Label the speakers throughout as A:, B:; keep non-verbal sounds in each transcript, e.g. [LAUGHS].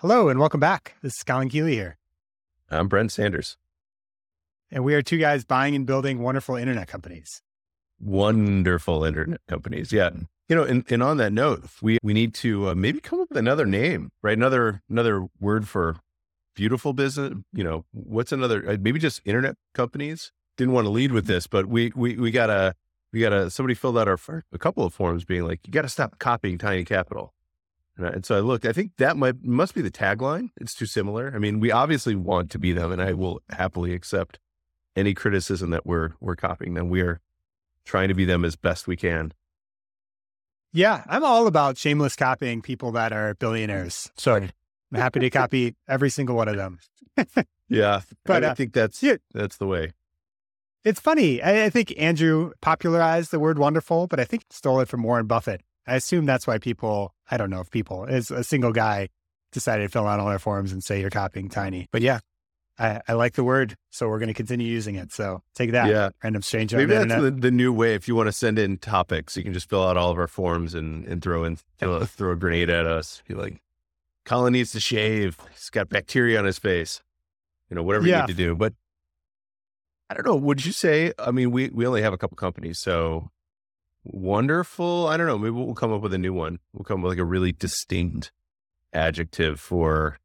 A: Hello and welcome back. This is Colin Keeley here.
B: I'm Brent Sanders.
A: And we are two guys buying and building wonderful internet companies.
B: Wonderful internet companies. Yeah. You know, and, and on that note, we, we need to uh, maybe come up with another name, right? Another, another word for beautiful business. You know, what's another, uh, maybe just internet companies. Didn't want to lead with this, but we, we, we got a, we got a, somebody filled out our, a couple of forms being like, you got to stop copying tiny capital. And, I, and so I looked, I think that might, must be the tagline. It's too similar. I mean, we obviously want to be them and I will happily accept any criticism that we're, we're copying them. We are trying to be them as best we can.
A: Yeah, I'm all about shameless copying people that are billionaires. So I'm happy to copy every single one of them. [LAUGHS]
B: yeah, but I uh, think that's yeah, that's the way.
A: It's funny. I, I, think Andrew popularized the word wonderful, but I think stole it from Warren Buffett. I assume that's why people, I don't know if people, is a single guy decided to fill out all their forms and say you're copying tiny. But yeah, I, I like the word, so we're going to continue using it. So take that, yeah. random stranger.
B: Maybe that's the, the, new way. If you want to send in topics, you can just fill out all of our forms and, and throw in throw, throw a grenade at us. Be like, Colin needs to shave. He's got bacteria on his face. You know, whatever yeah. you need to do. But I don't know. Would you say? I mean, we we only have a couple companies, so wonderful. I don't know. Maybe we'll come up with a new one. We'll come up with like a really distinct adjective for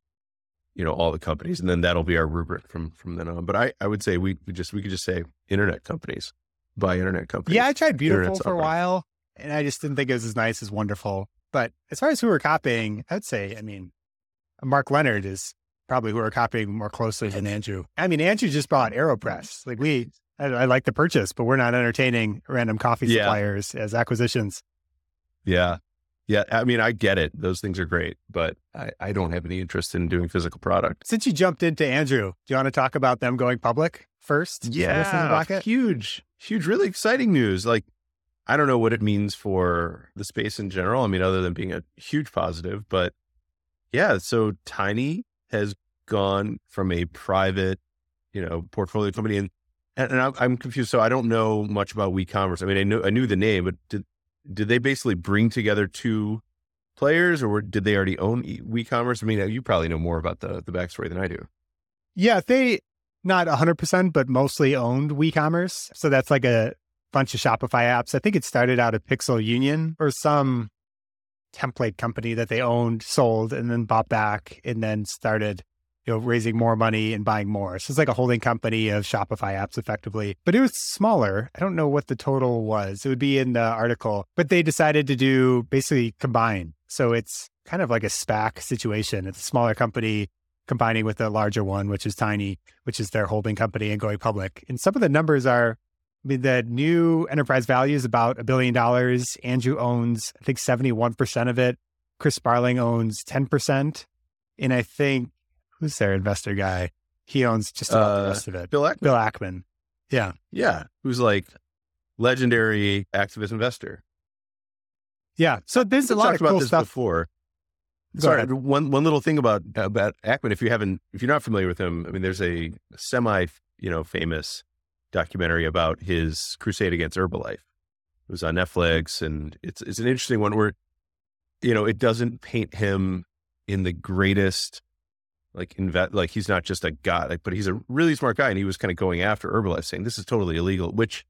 B: you know all the companies and then that'll be our rubric from from then on but i i would say we, we just we could just say internet companies by internet companies
A: yeah i tried beautiful internet for software. a while and i just didn't think it was as nice as wonderful but as far as who we're copying i'd say i mean mark leonard is probably who we're copying more closely than andrew i mean andrew just bought aeropress like we I, I like the purchase but we're not entertaining random coffee yeah. suppliers as acquisitions
B: yeah yeah, I mean, I get it. Those things are great, but I, I don't have any interest in doing physical product.
A: Since you jumped into Andrew, do you want to talk about them going public first?
B: Yeah, huge, huge, really exciting news. Like, I don't know what it means for the space in general. I mean, other than being a huge positive, but yeah, so Tiny has gone from a private, you know, portfolio company and and, and I'm confused. So I don't know much about WeCommerce. I mean, I knew I knew the name, but did did they basically bring together two players, or did they already own WeCommerce? I mean, you probably know more about the the backstory than I do.
A: Yeah, they not 100%, but mostly owned WeCommerce. So that's like a bunch of Shopify apps. I think it started out at Pixel Union or some template company that they owned, sold, and then bought back, and then started you know, raising more money and buying more. So it's like a holding company of Shopify apps effectively, but it was smaller. I don't know what the total was. It would be in the article, but they decided to do basically combine. So it's kind of like a SPAC situation. It's a smaller company combining with a larger one, which is Tiny, which is their holding company and going public. And some of the numbers are, I mean, the new enterprise value is about a billion dollars. Andrew owns, I think, 71% of it. Chris Sparling owns 10%. And I think who's their investor guy? He owns just about uh, the rest of it.
B: Bill Ackman.
A: Bill Ackman. Yeah.
B: Yeah. Who's like legendary activist investor.
A: Yeah. So there's a lot of cool stuff
B: before. Go Sorry, ahead. one one little thing about about Ackman. If you haven't, if you're not familiar with him, I mean, there's a semi, you know, famous documentary about his crusade against Herbalife. It was on Netflix, and it's it's an interesting one where, you know, it doesn't paint him in the greatest like invest like he's not just a guy like but he's a really smart guy and he was kind of going after herbalife saying this is totally illegal which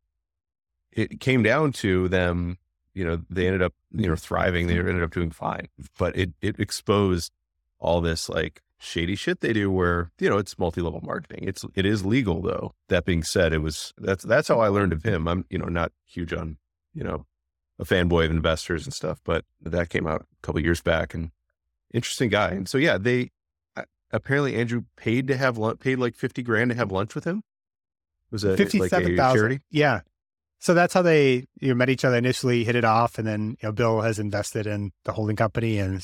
B: it came down to them you know they ended up you know thriving they ended up doing fine but it it exposed all this like shady shit they do where you know it's multi-level marketing. It's it is legal though. That being said it was that's that's how i learned of him. I'm you know not huge on you know a fanboy of investors and stuff but that came out a couple years back and interesting guy and so yeah they apparently Andrew paid to have lunch, paid like 50 grand to have lunch with him. Was it 57,000? Like?
A: Yeah. So that's how they you know, met each other initially, hit it off. And then, you know, Bill has invested in the holding company and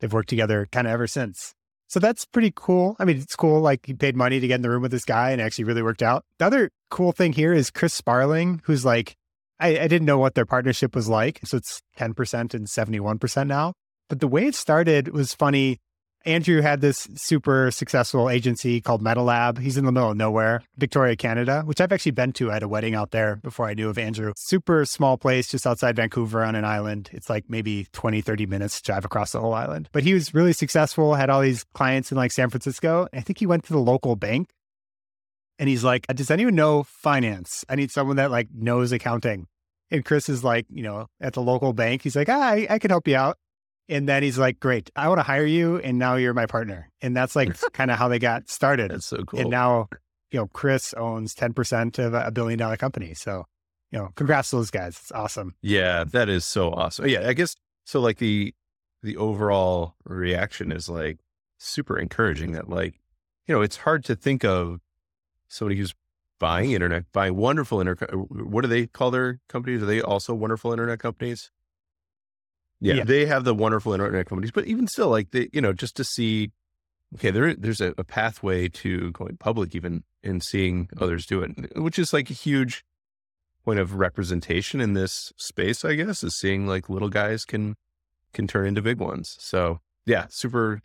A: they've worked together kind of ever since. So that's pretty cool. I mean, it's cool. Like he paid money to get in the room with this guy and actually really worked out. The other cool thing here is Chris Sparling, who's like, I, I didn't know what their partnership was like. So it's 10% and 71% now. But the way it started was funny Andrew had this super successful agency called MetaLab. He's in the middle of nowhere, Victoria, Canada, which I've actually been to. I had a wedding out there before I knew of Andrew. Super small place just outside Vancouver on an island. It's like maybe 20, 30 minutes drive across the whole island. But he was really successful, had all these clients in like San Francisco. I think he went to the local bank and he's like, Does anyone know finance? I need someone that like knows accounting. And Chris is like, you know, at the local bank, he's like, ah, I, I can help you out. And then he's like, Great, I want to hire you. And now you're my partner. And that's like [LAUGHS] kind of how they got started.
B: That's so cool.
A: And now, you know, Chris owns 10% of a billion dollar company. So, you know, congrats to those guys. It's awesome.
B: Yeah, that is so awesome. Yeah, I guess so like the the overall reaction is like super encouraging that like, you know, it's hard to think of somebody who's buying internet, buying wonderful internet. What do they call their companies? Are they also wonderful internet companies? Yeah, yeah, they have the wonderful internet companies, but even still, like they, you know, just to see, okay, there, there's a, a pathway to going public, even and seeing others do it, which is like a huge point of representation in this space, I guess, is seeing like little guys can can turn into big ones. So yeah, super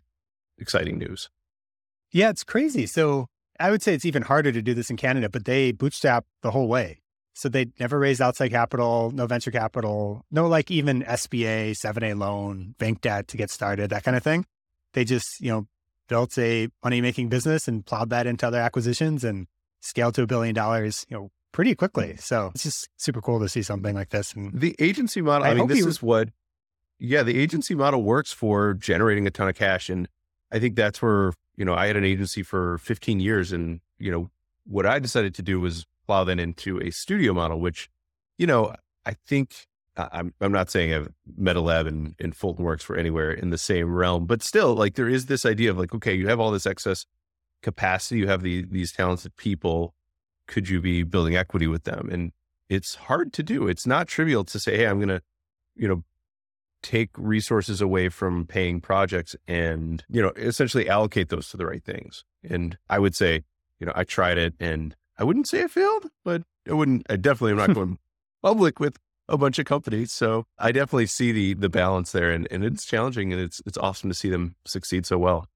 B: exciting news.
A: Yeah, it's crazy. So I would say it's even harder to do this in Canada, but they bootstrap the whole way. So they never raised outside capital, no venture capital, no like even SBA, 7A loan, bank debt to get started, that kind of thing. They just, you know, built a money making business and plowed that into other acquisitions and scaled to a billion dollars, you know, pretty quickly. Mm. So it's just super cool to see something like this. And
B: the agency model, I, I mean, this is what, yeah, the agency model works for generating a ton of cash. And I think that's where you know, I had an agency for 15 years and, you know, what I decided to do was plow that into a studio model, which, you know, I think I'm, I'm not saying a MetaLab and, and Fulton Works for anywhere in the same realm, but still like there is this idea of like, okay, you have all this excess capacity, you have the, these talented people. Could you be building equity with them? And it's hard to do. It's not trivial to say, Hey, I'm to, you know, take resources away from paying projects and, you know, essentially allocate those to the right things. And I would say, you know, I tried it and I wouldn't say it failed, but I wouldn't, I definitely am not [LAUGHS] going public with a bunch of companies. So I definitely see the the balance there and, and it's challenging and it's it's awesome to see them succeed so well.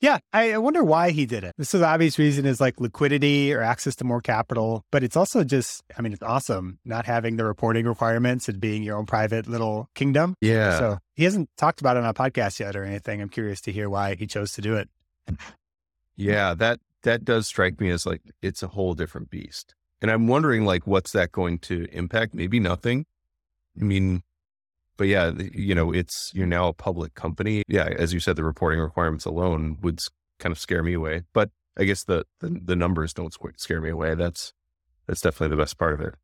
A: Yeah, I wonder why he did it. This is the obvious reason is like liquidity or access to more capital, but it's also just, I mean, it's awesome not having the reporting requirements and being your own private little kingdom.
B: Yeah.
A: So he hasn't talked about it on a podcast yet or anything. I'm curious to hear why he chose to do it.
B: Yeah, that that does strike me as like it's a whole different beast. And I'm wondering like what's that going to impact? Maybe nothing. I mean, but yeah, you know, it's you're now a public company. Yeah, as you said, the reporting requirements alone would kind of scare me away. But I guess the the, the numbers don't scare me away. That's that's definitely the best part of it.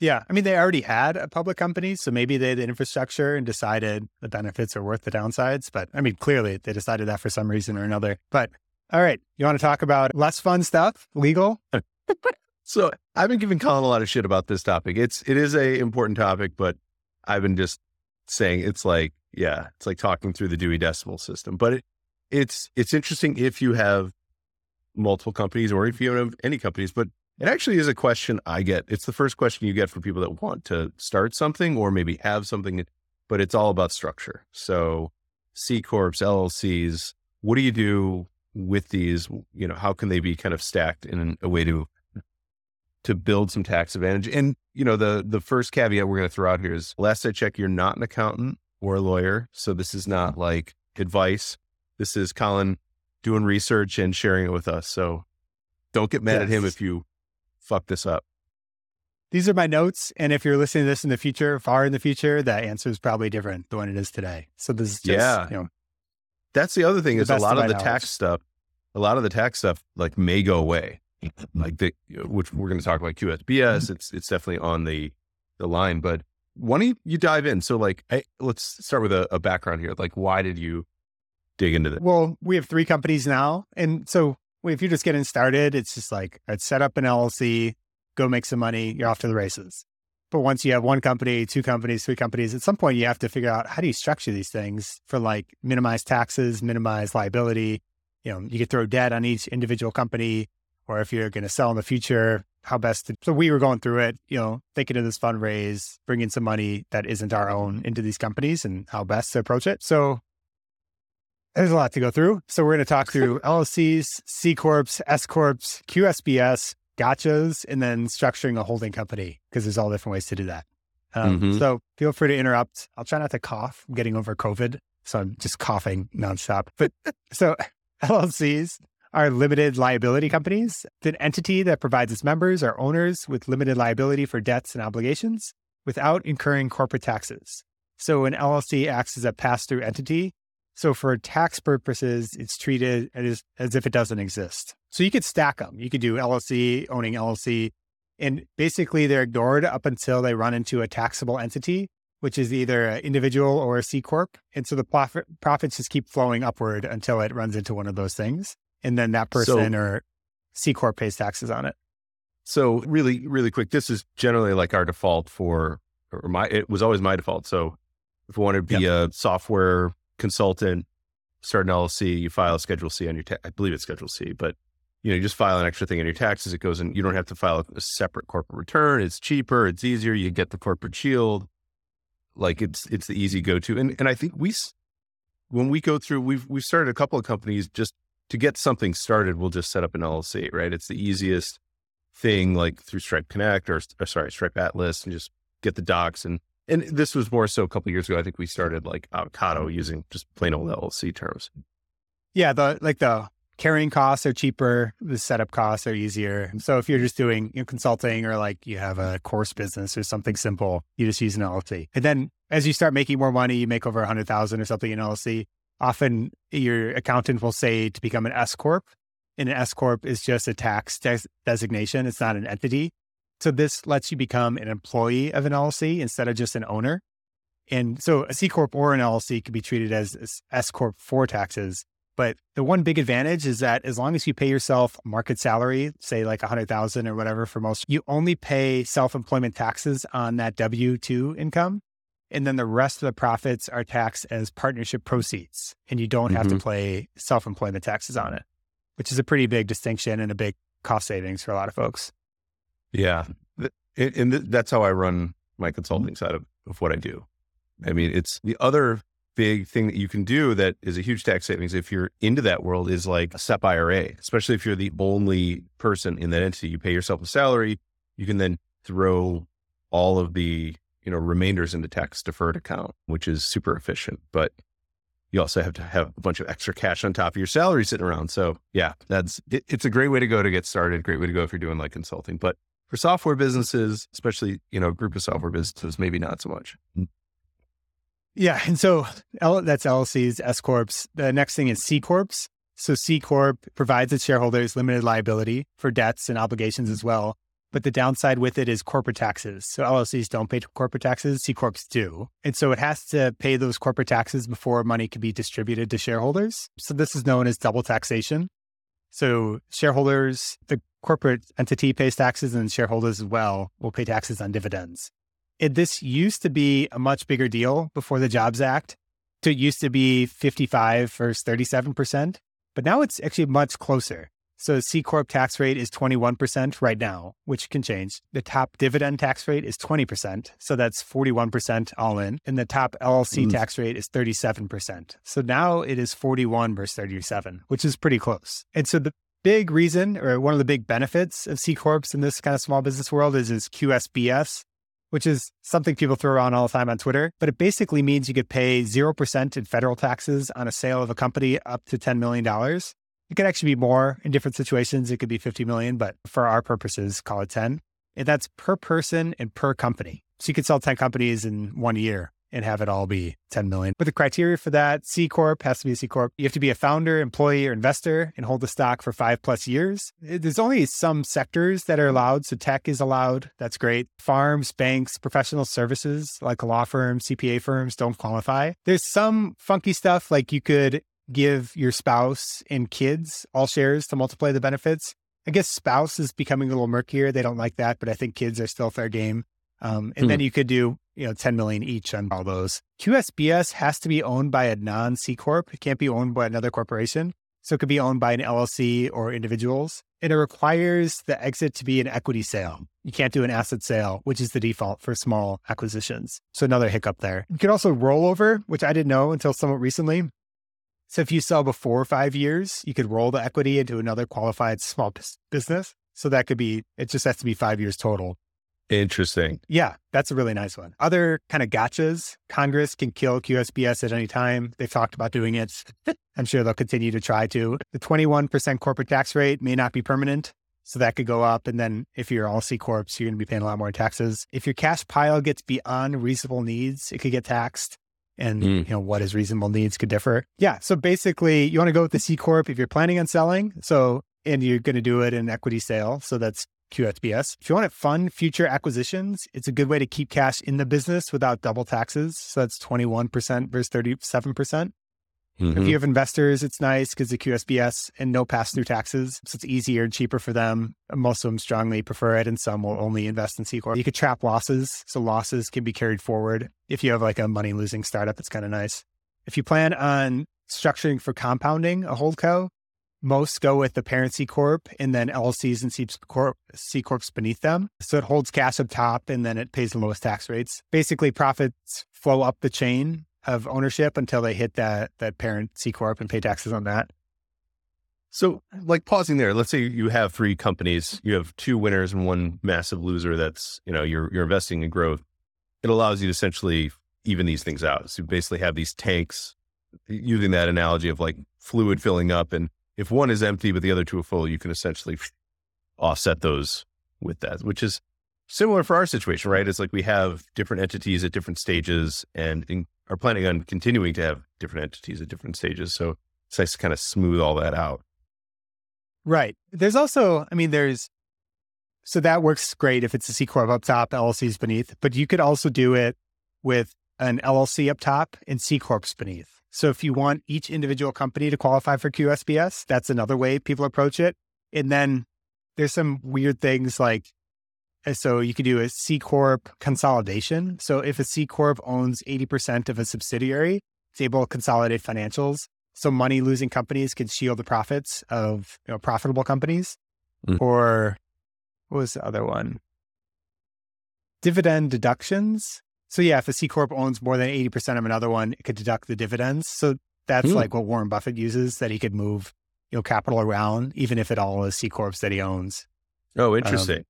A: Yeah, I mean, they already had a public company, so maybe they had the infrastructure and decided the benefits are worth the downsides. But I mean, clearly they decided that for some reason or another. But all right, you want to talk about less fun stuff, legal? [LAUGHS]
B: so I've been giving Colin a lot of shit about this topic. It's it is a important topic, but I've been just saying it's like, yeah, it's like talking through the Dewey Decimal System. But it, it's it's interesting if you have multiple companies or if you have any companies. But it actually is a question I get. It's the first question you get from people that want to start something or maybe have something, but it's all about structure. So C corps, LLCs, what do you do with these? You know, how can they be kind of stacked in a way to to build some tax advantage. And, you know, the the first caveat we're going to throw out here is last I check, you're not an accountant or a lawyer. So this is not like advice. This is Colin doing research and sharing it with us. So don't get mad yes. at him if you fuck this up.
A: These are my notes. And if you're listening to this in the future, far in the future, that answer is probably different than what it is today. So this is just, yeah. you know,
B: that's the other thing is a lot of, the knowledge. tax stuff, a lot of the tax stuff like may go away like the which we're going to talk about QSBS. Mm-hmm. It's it's definitely on the the line, but why don't you dive in? So like, I, let's start with a, a background here. Like, why did you dig into this?
A: Well, we have three companies now, and so if you're just getting started, it's just like I'd set up an LLC, go make some money, you're off to the races. But once you have one company, two companies, three companies, at some point you have to figure out how do you structure these things for like minimize taxes, minimize liability. You know, you could throw debt on each individual company or if you're going to sell in the future, how best to. So we were going through it, you know, thinking of this fundraise, bringing some money that isn't our own into these companies and how best to approach it. So there's a lot to go through. So we're going to talk [LAUGHS] through LLCs, C corps, S corps, QSBS, gotchas, and then structuring a holding company because there's all different ways to do that. Um, mm-hmm. So feel free to interrupt. I'll try not to cough. I'm getting over COVID, so I'm just coughing nonstop. But [LAUGHS] so [LAUGHS] LLCs are limited liability companies, an entity that provides its members or owners with limited liability for debts and obligations without incurring corporate taxes. So an LLC acts as a pass through entity. So for tax purposes, it's treated as, as if it doesn't exist. So you could stack them. You could do LLC owning LLC, and basically they're ignored up until they run into a taxable entity, which is either an individual or a C corp. And so the profit, profits just keep flowing upward until it runs into one of those things, and then that person so, or C corp pays taxes on it.
B: So really, really quick, this is generally like our default for, or my, it was always my default. So if you want to be yep. a software consultant, start an LLC, you file a Schedule C on your, ta- I believe it's Schedule C, but you know, you just file an extra thing on your taxes. It goes in, you don't have to file a separate corporate return. It's cheaper. It's easier. You get the corporate shield. Like it's, it's the easy go to. And, and I think we, when we go through, we've, we've started a couple of companies just to get something started. We'll just set up an LLC, right? It's the easiest thing like through Stripe Connect or, or sorry, Stripe Atlas and just get the docs. And, and this was more so a couple years ago. I think we started like avocado using just plain old LLC terms.
A: Yeah. The, like the carrying costs are cheaper. The setup costs are easier. So if you're just doing you know, consulting or like you have a course business or something simple, you just use an LLC. And then as you start making more money, you make over a hundred thousand or something in LLC. Often your accountant will say to become an S corp and an S corp is just a tax des- designation. It's not an entity. So this lets you become an employee of an LLC instead of just an owner. And so a C corp or an LLC could be treated as S corp for taxes. But the one big advantage is that as long as you pay yourself market salary, say like a hundred thousand or whatever for most, you only pay self-employment taxes on that W-2 income. And then the rest of the profits are taxed as partnership proceeds. And you don't mm-hmm. have to mm-hmm. pay self-employment taxes on it which is a pretty big distinction and a big cost savings for a lot of folks.
B: Yeah. And that's how I run my consulting side of, of what I do. I mean, it's the other big thing that you can do that is a huge tax savings if you're into that world is like a SEP IRA, especially if you're the only person in that entity. You pay yourself a salary, you can then throw all of the you know remainders into tax deferred account, which is super efficient. But you also have to have a bunch of extra cash on top of your salary sitting around. So yeah, that's it, it's a great way to go to get started. Great way to go if you're doing like consulting. But for software businesses, especially you know group of software businesses, maybe not so much.
A: Yeah, and so L, that's LLCs, S corps. The next thing is C corps. So C corp provides its shareholders limited liability for debts and obligations as well. But the downside with it is corporate taxes. So LLCs don't pay corporate taxes, C Corps do. And so it has to pay those corporate taxes before money can be distributed to shareholders. So this is known as double taxation. So shareholders, the corporate entity pays taxes and shareholders as well will pay taxes on dividends. It, this used to be a much bigger deal before the Jobs Act. So it used to be 55 versus 37%, but now it's actually much closer. So the C Corp tax rate is 21% right now, which can change. The top dividend tax rate is 20%. So that's 41% all in. And the top LLC mm. tax rate is 37%. So now it is 41 versus 37, which is pretty close. And so the big reason or one of the big benefits of C Corps in this kind of small business world is, is QSBS, which is something people throw around all the time on Twitter. But it basically means you could pay 0% in federal taxes on a sale of a company up to $10 million. It could actually be more in different situations. It could be 50 million, but for our purposes, call it 10. And that's per person and per company. So you could sell 10 companies in one year and have it all be 10 million. But the criteria for that, C Corp has to be a C Corp. You have to be a founder, employee, or investor and hold the stock for five plus years. There's only some sectors that are allowed. So tech is allowed. That's great. Farms, banks, professional services like law firms, CPA firms don't qualify. There's some funky stuff like you could give your spouse and kids all shares to multiply the benefits. I guess spouse is becoming a little murkier. They don't like that, but I think kids are still fair game. Um, and hmm. then you could do, you know, 10 million each on all those. QSBS has to be owned by a non C Corp. It can't be owned by another corporation. So it could be owned by an LLC or individuals. And it requires the exit to be an equity sale. You can't do an asset sale, which is the default for small acquisitions. So another hiccup there. You could also roll over, which I didn't know until somewhat recently. So if you sell before five years, you could roll the equity into another qualified small business. So that could be, it just has to be five years total.
B: Interesting.
A: Yeah, that's a really nice one. Other kind of gotchas, Congress can kill QSBS at any time. They've talked about doing it. [LAUGHS] I'm sure they'll continue to try to. The 21% corporate tax rate may not be permanent. So that could go up. And then if you're all C Corps, you're going to be paying a lot more taxes. If your cash pile gets beyond reasonable needs, it could get taxed and mm. you know what is reasonable needs could differ. Yeah. So basically, you want to go with the C corp if you're planning on selling. So and you're going to do it in equity sale. So that's QSBS. If you want to fund future acquisitions, it's a good way to keep cash in the business without double taxes. So that's 21% versus 37%. Mm-hmm. If you have investors, it's nice because the QSBS and no pass through taxes. So it's easier and cheaper for them. Most of them strongly prefer it, and some will only invest in C Corp. You could trap losses. So losses can be carried forward. If you have like a money losing startup, it's kind of nice. If you plan on structuring for compounding a hold co, most go with the parent C Corp and then LLCs and C, Corp, C Corps beneath them. So it holds cash up top and then it pays the lowest tax rates. Basically, profits flow up the chain of ownership until they hit that that parent C corp and pay taxes on that.
B: So, like pausing there, let's say you have three companies, you have two winners and one massive loser. That's you know you're you're investing in growth. It allows you to essentially even these things out. So you basically have these tanks, using that analogy of like fluid filling up, and if one is empty but the other two are full, you can essentially offset those with that, which is similar for our situation, right? It's like we have different entities at different stages, and in, are planning on continuing to have different entities at different stages. So it's nice to kind of smooth all that out.
A: Right. There's also, I mean, there's, so that works great if it's a C Corp up top, LLCs beneath, but you could also do it with an LLC up top and C Corps beneath. So if you want each individual company to qualify for QSBS, that's another way people approach it. And then there's some weird things like so you could do a C Corp consolidation. So if a C Corp owns 80% of a subsidiary, it's able to consolidate financials. So money losing companies can shield the profits of you know, profitable companies. Mm. Or what was the other one? Dividend deductions. So yeah, if a C Corp owns more than 80% of another one, it could deduct the dividends. So that's mm. like what Warren Buffett uses, that he could move, you know, capital around, even if it all is C Corps that he owns.
B: Oh, interesting. Um,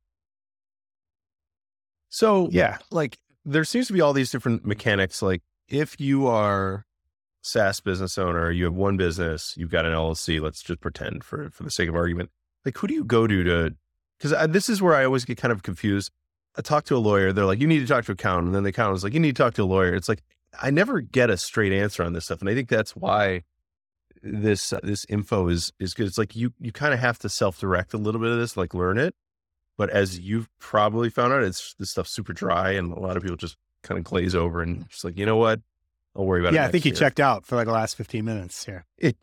B: so yeah, like there seems to be all these different mechanics. Like if you are SaaS business owner, you have one business, you've got an LLC. Let's just pretend for for the sake of argument. Like who do you go to to? Because this is where I always get kind of confused. I talk to a lawyer. They're like, you need to talk to an accountant. And then the accountant is like, you need to talk to a lawyer. It's like I never get a straight answer on this stuff, and I think that's why this uh, this info is is good. It's like you you kind of have to self direct a little bit of this, like learn it, but as you've probably found out, it's this stuff's super dry, and a lot of people just kind of glaze over and just like, you know what? I'll worry about
A: yeah,
B: it.
A: Yeah, I think
B: year.
A: you checked out for like the last fifteen minutes here. [LAUGHS]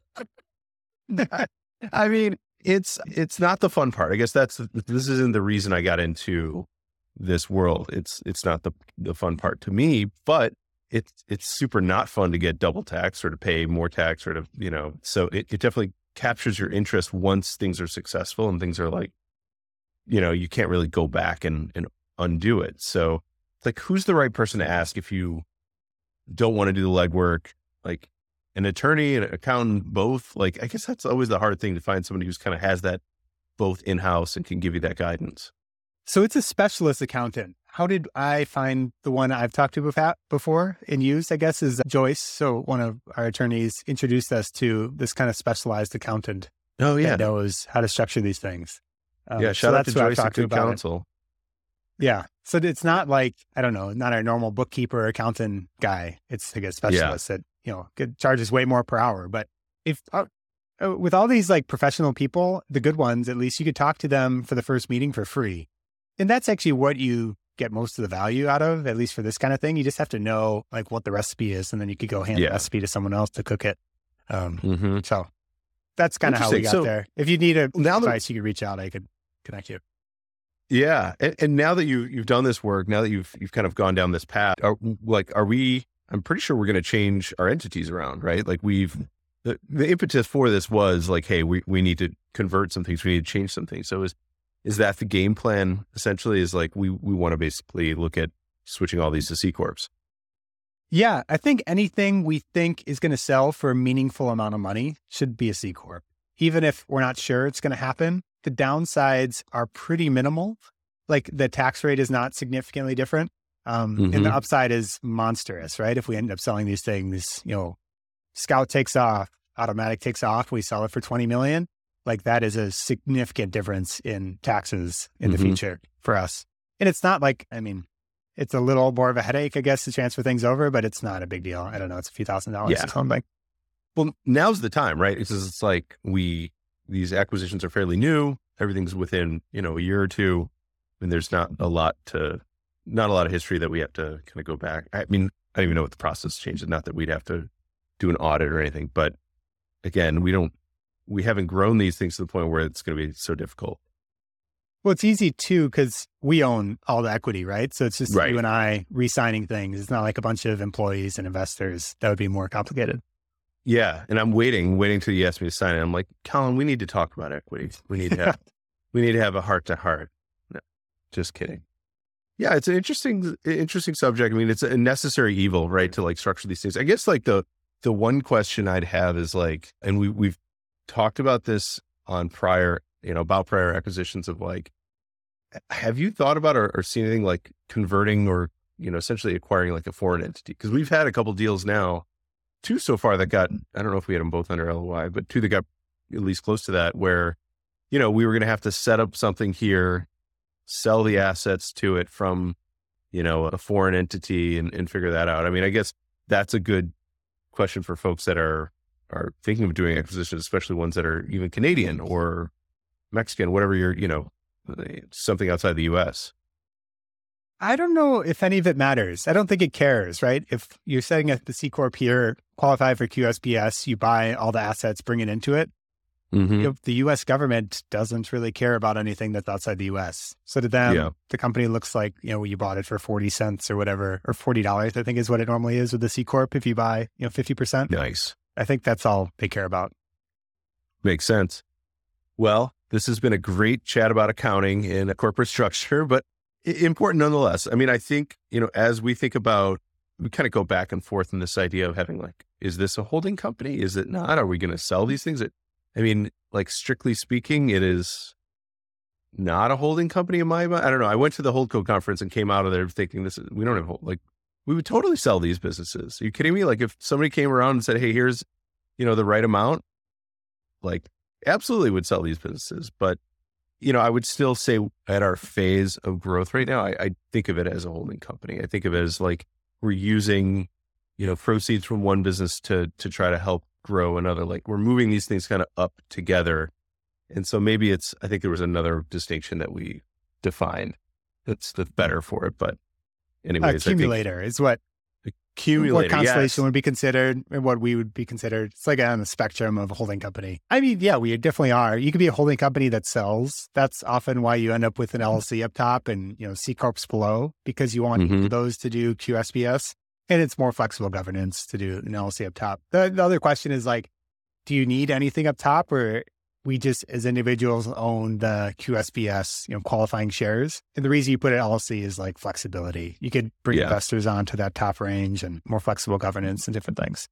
A: It,
B: I mean, it's it's not the fun part. I guess that's this isn't the reason I got into this world. It's it's not the the fun part to me, but it's it's super not fun to get double tax or to pay more tax or to you know. So it, it definitely captures your interest once things are successful and things are like you know, you can't really go back and, and undo it. So it's like, who's the right person to ask if you don't want to do the legwork? Like an attorney, an accountant, both. Like, I guess that's always the hard thing to find somebody who's kind of has that both in house and can give you that guidance.
A: So it's a specialist accountant. How did I find the one I've talked to before and used? I guess is Joyce. So one of our attorneys introduced us to this kind of specialized accountant.
B: Oh yeah,
A: that knows how to structure these things.
B: Um, yeah, shout so out to Joyce and Good Counsel.
A: Yeah. So it's not like, I don't know, not our normal bookkeeper accountant guy. It's like a specialist yeah. that, you know, could charges way more per hour. But if uh, uh, with all these like professional people, the good ones, at least you could talk to them for the first meeting for free. And that's actually what you get most of the value out of, at least for this kind of thing. You just have to know like what the recipe is, and then you could go hand yeah. the recipe to someone else to cook it. Um, mm-hmm. So that's kind of how we got so, there. If you need a now advice, that, you could reach out. I could connect you.
B: Yeah, and, and, now that you you've done this work, now that you've you've kind of gone down this path, are, like, are we? I'm pretty sure we're going to change our entities around, right? Like we've the, the impetus for this was like, hey, we we need to convert some things, we need to change some things. So is is that the game plan? Essentially, is like we we want to basically look at switching all these to C corps.
A: Yeah, I think anything we think is going to sell for a meaningful amount of money should be a C Corp. Even if we're not sure it's going to happen, the downsides are pretty minimal. Like the tax rate is not significantly different. Um, mm-hmm. And the upside is monstrous, right? If we end up selling these things, you know, Scout takes off, Automatic takes off, we sell it for 20 million. Like that is a significant difference in taxes in mm-hmm. the future for us. And it's not like, I mean, it's a little more of a headache, I guess, to transfer things over, but it's not a big deal. I don't know. It's a few thousand dollars yeah. or something.
B: Well, now's the time, right? It's, it's like we, these acquisitions are fairly new. Everything's within, you know, a year or two. And there's not a lot to, not a lot of history that we have to kind of go back. I mean, I don't even know what the process changes. Not that we'd have to do an audit or anything, but again, we don't, we haven't grown these things to the point where it's going to be so difficult.
A: Well, it's easy too because we own all the equity, right? So it's just right. you and I re-signing things. It's not like a bunch of employees and investors. That would be more complicated.
B: Yeah, and I'm waiting, waiting till you ask me to sign it. I'm like, Colin, we need to talk about equity. We need to have, [LAUGHS] we need to have a heart to heart. No, just kidding. Yeah, it's an interesting, interesting subject. I mean, it's a necessary evil, right? To like structure these things. I guess like the the one question I'd have is like, and we we've talked about this on prior you know, about prior acquisitions of like, have you thought about or, or seen anything like converting or, you know, essentially acquiring like a foreign entity? Because we've had a couple deals now, two so far that got, I don't know if we had them both under LOI, but two that got at least close to that where, you know, we were going to have to set up something here, sell the assets to it from, you know, a foreign entity and, and figure that out. I mean, I guess that's a good question for folks that are are thinking of doing acquisitions, especially ones that are even Canadian or Mexican, whatever you're, you know, something outside the US?
A: I don't know if any of it matters. I don't think it cares, right? If you're setting up the C Corp here, qualify for QSBS, you buy all the assets, bring it into it. Mm-hmm. You know, the US government doesn't really care about anything that's outside the US. So to them, yeah. the company looks like, you know, you bought it for 40 cents or whatever, or $40, I think is what it normally is with the C Corp if you buy, you know, 50%.
B: Nice.
A: I think that's all they care about.
B: Makes sense. Well, this has been a great chat about accounting and corporate [LAUGHS] structure, but important nonetheless. I mean, I think, you know, as we think about, we kind of go back and forth in this idea of having like, is this a holding company? Is it not? Are we going to sell these things? I mean, like strictly speaking, it is not a holding company in my mind. I don't know. I went to the Holdco conference and came out of there thinking this is, we don't have like, we would totally sell these businesses. Are you kidding me? Like if somebody came around and said, Hey, here's, you know, the right amount, like absolutely would sell these businesses. But, you know, I would still say at our phase of growth right now, I, I think of it as a holding company. I think of it as like we're using, you know, proceeds from one business to to try to help grow another. Like we're moving these things kind of up together. And so maybe it's I think there was another distinction that we defined that's the better for it. But anyways,
A: accumulator is what what constellation yes. would be considered and what we would be considered. It's like on the spectrum of a holding company. I mean, yeah, we definitely are. You could be a holding company that sells. That's often why you end up with an LLC up top and you know C corps below because you want mm-hmm. those to do QSBS and it's more flexible governance to do an LLC up top. The, the other question is like, do you need anything up top or we just as individuals own the QSBS, you know, qualifying shares. And the reason you put it LLC is like flexibility. You could bring yeah. investors onto that top range and more flexible governance and different things.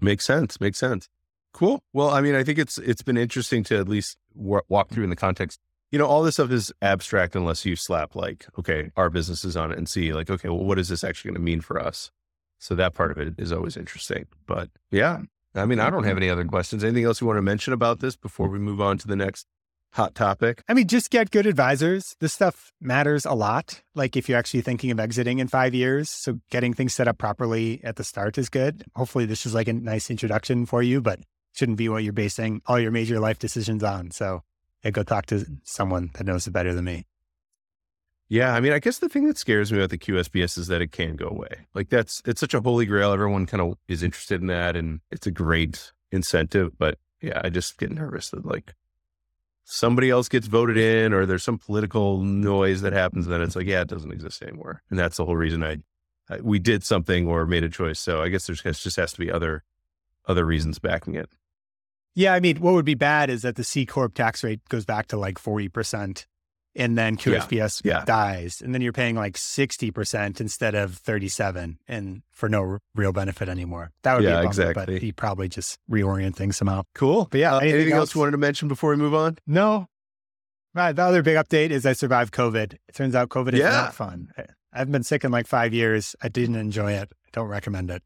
B: Makes sense. Makes sense. Cool. Well, I mean, I think it's it's been interesting to at least w- walk through in the context. You know, all this stuff is abstract unless you slap like, okay, our business is on it and see like, okay, well, what is this actually going to mean for us? So that part of it is always interesting. But yeah, I mean, I don't have mm-hmm. any other questions. Anything else you want to mention about this before we move on to the next hot topic?
A: I mean, just get good advisors. This stuff matters a lot. Like if you're actually thinking of exiting in five years, so getting things set up properly at the start is good. Hopefully, this is like a nice introduction for you, but shouldn't be what you're basing all your major life decisions on. So, yeah, go talk to someone that knows it better than me.
B: Yeah, I mean, I guess the thing that scares me about the QSBS is that it can go away. Like that's it's such a holy grail. Everyone kind of is interested in that, and it's a great incentive. But yeah, I just get nervous that like somebody else gets voted in, or there's some political noise that happens. Then it's like, yeah, it doesn't exist anymore, and that's the whole reason I, I we did something or made a choice. So I guess there's just has to be other other reasons backing it.
A: Yeah, I mean, what would be bad is that the C corp tax rate goes back to like forty percent and then QSBS yeah. Yeah. dies, and then you're paying like 60% instead of 37 and for no r- real benefit anymore. That would yeah, be bummer, exactly. but he probably just reorient things somehow.
B: Cool. But yeah, uh, anything, anything else? else you wanted to mention before we move on?
A: No. Right. The other big update is I survived COVID. It turns out COVID is yeah. not fun. I've been sick in like five years. I didn't enjoy it. I don't recommend it.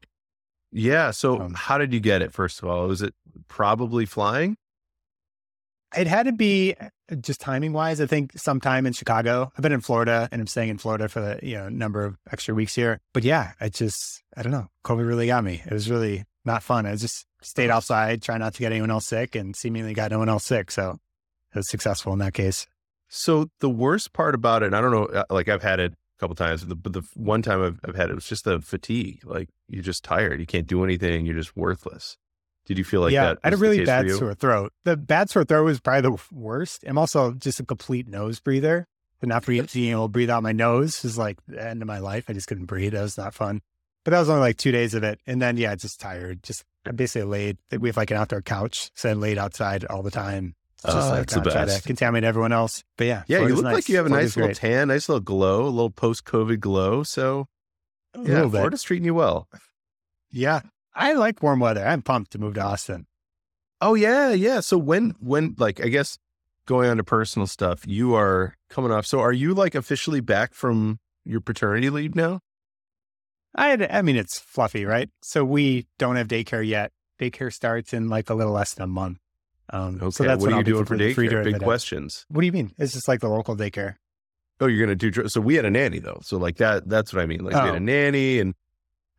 B: Yeah. So, um, how did you get it? First of all, was it probably flying?
A: It had to be uh, just timing wise. I think sometime in Chicago. I've been in Florida and I'm staying in Florida for the you know number of extra weeks here. But yeah, I just I don't know. COVID really got me. It was really not fun. I just stayed outside, try not to get anyone else sick, and seemingly got no one else sick. So it was successful in that case.
B: So the worst part about it, I don't know. Uh, like I've had it a couple times, but the one time I've, I've had it was just the fatigue. Like you're just tired. You can't do anything. You're just worthless. Did you feel like
A: yeah,
B: that?
A: I had a really bad sore throat. The bad sore throat was probably the worst. I'm also just a complete nose breather. And not being able to breathe out my nose is like the end of my life. I just couldn't breathe. That was not fun. But that was only like two days of it. And then, yeah, just tired. Just I basically laid, we have like an outdoor couch. So I laid outside all the time.
B: Just oh, like not try
A: to contaminate everyone else. But yeah.
B: Yeah, you look nice. like you have a Florida's nice little great. tan, nice little glow, a little post COVID glow. So, a yeah, Florida's treating you well.
A: Yeah. I like warm weather. I'm pumped to move to Austin.
B: Oh yeah, yeah. So when when like I guess going on to personal stuff, you are coming off. So are you like officially back from your paternity leave now?
A: I had, I mean it's fluffy, right? So we don't have daycare yet. Daycare starts in like a little less than a month.
B: Um, okay. So that's what, what are you doing for daycare? Big questions.
A: What do you mean? It's just like the local daycare.
B: Oh, you're gonna do. So we had a nanny though. So like that. That's what I mean. Like oh. we had a oh. nanny, and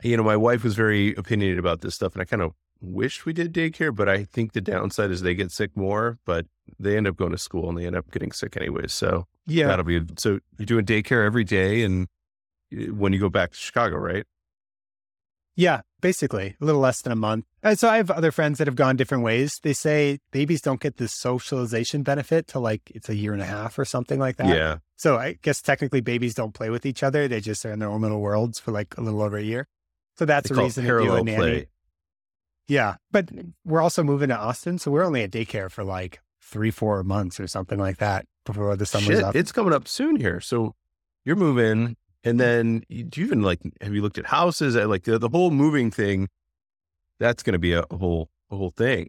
B: you know, my wife was very opinionated about this stuff, and I kind of wished we did daycare, but I think the downside is they get sick more, but they end up going to school and they end up getting sick anyways. So yeah, that'll be so you're doing daycare every day, and eh, when you go back to Chicago, right?
A: Yeah, basically a little less than a month. And so I have other friends that have gone different ways. They say babies don't get the socialization benefit till like it's a year and a half or something like that.
B: Yeah.
A: So I guess technically babies don't play with each other. They just are in their own little worlds for like a little over a year. So that's they a reason to do a nanny. Play. Yeah. But mm-hmm. we're also moving to Austin. So we're only at daycare for like three, four months or something like that before the summer's Shit, up.
B: It's coming up soon here. So you're moving. And mm-hmm. then do you even like, have you looked at houses? Like the, the whole moving thing, that's going to be a whole, a whole thing.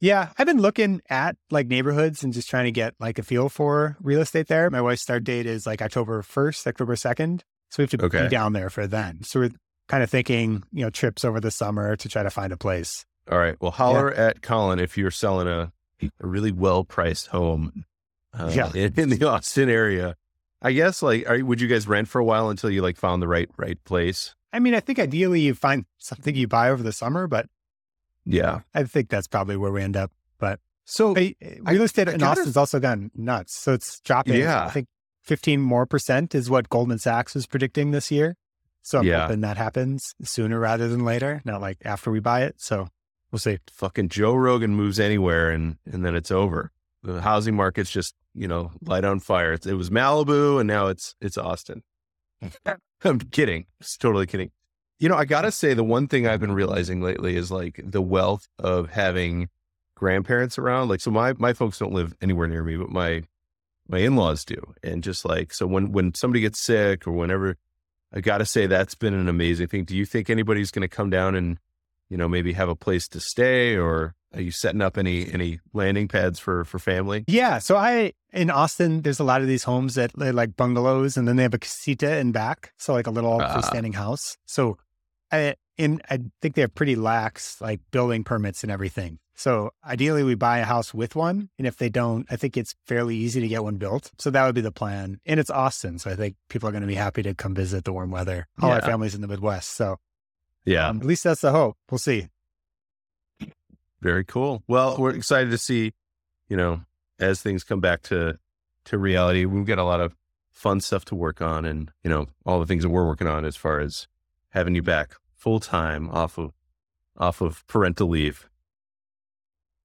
A: Yeah, I've been looking at like neighborhoods and just trying to get like a feel for real estate there. My wife's start date is like October 1st, October 2nd. So we have to okay. be down there for then. So we're kind of thinking, you know, trips over the summer to try to find a place.
B: All right. Well, holler yeah. at Colin if you're selling a, a really well priced home uh, yeah. in, in, the Austin area. I guess like, are, would you guys rent for a while until you like found the right, right place?
A: I mean, I think ideally you find something you buy over the summer, but
B: yeah,
A: I think that's probably where we end up. But so I, real estate I, in Austin's also gone nuts. So it's dropping. Yeah. I think 15 more percent is what Goldman Sachs is predicting this year. So I'm yeah. hoping that happens sooner rather than later, not like after we buy it. So we'll see.
B: Fucking Joe Rogan moves anywhere and and then it's over. The housing market's just, you know, light on fire. It's, it was Malibu and now it's it's Austin. [LAUGHS] [LAUGHS] I'm kidding. Just totally kidding. You know, I gotta say the one thing I've been realizing lately is like the wealth of having grandparents around. Like so my my folks don't live anywhere near me, but my my in-laws do. And just like so when when somebody gets sick or whenever I got to say that's been an amazing thing. Do you think anybody's going to come down and, you know, maybe have a place to stay or are you setting up any any landing pads for for family?
A: Yeah, so I in Austin there's a lot of these homes that they're like bungalows and then they have a casita in back, so like a little uh, freestanding house. So I in I think they have pretty lax like building permits and everything. So ideally, we buy a house with one. And if they don't, I think it's fairly easy to get one built. So that would be the plan. And it's Austin. So I think people are going to be happy to come visit the warm weather. All yeah. our families in the Midwest. So
B: yeah,
A: um, at least that's the hope. We'll see.
B: Very cool. Well, we're excited to see, you know, as things come back to, to reality, we've got a lot of fun stuff to work on and, you know, all the things that we're working on as far as having you back full time off of, off of parental leave.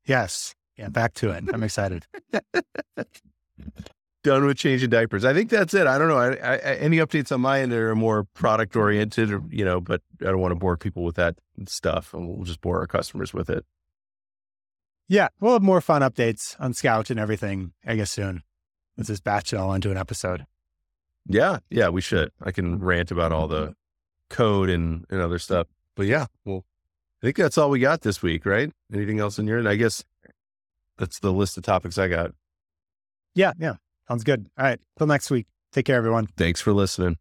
A: Yes. Yeah, back to it. I'm excited. [LAUGHS]
B: Done with changing diapers. I think that's it. I don't know. I, I, any updates on my end that are more product oriented, you know, but I don't want to bore people with that stuff, and we'll just bore our customers with it.
A: Yeah, we'll have more fun updates on Scout and everything. I guess soon. Let's just batch it all into an episode.
B: Yeah, yeah, we should. I can rant about all the code and, and other stuff. But yeah, well, I think that's all we got this week, right? Anything else in your? And I guess that's the list of topics I got.
A: Yeah, yeah. Sounds good. All right. Till next week. Take care, everyone.
B: Thanks for listening.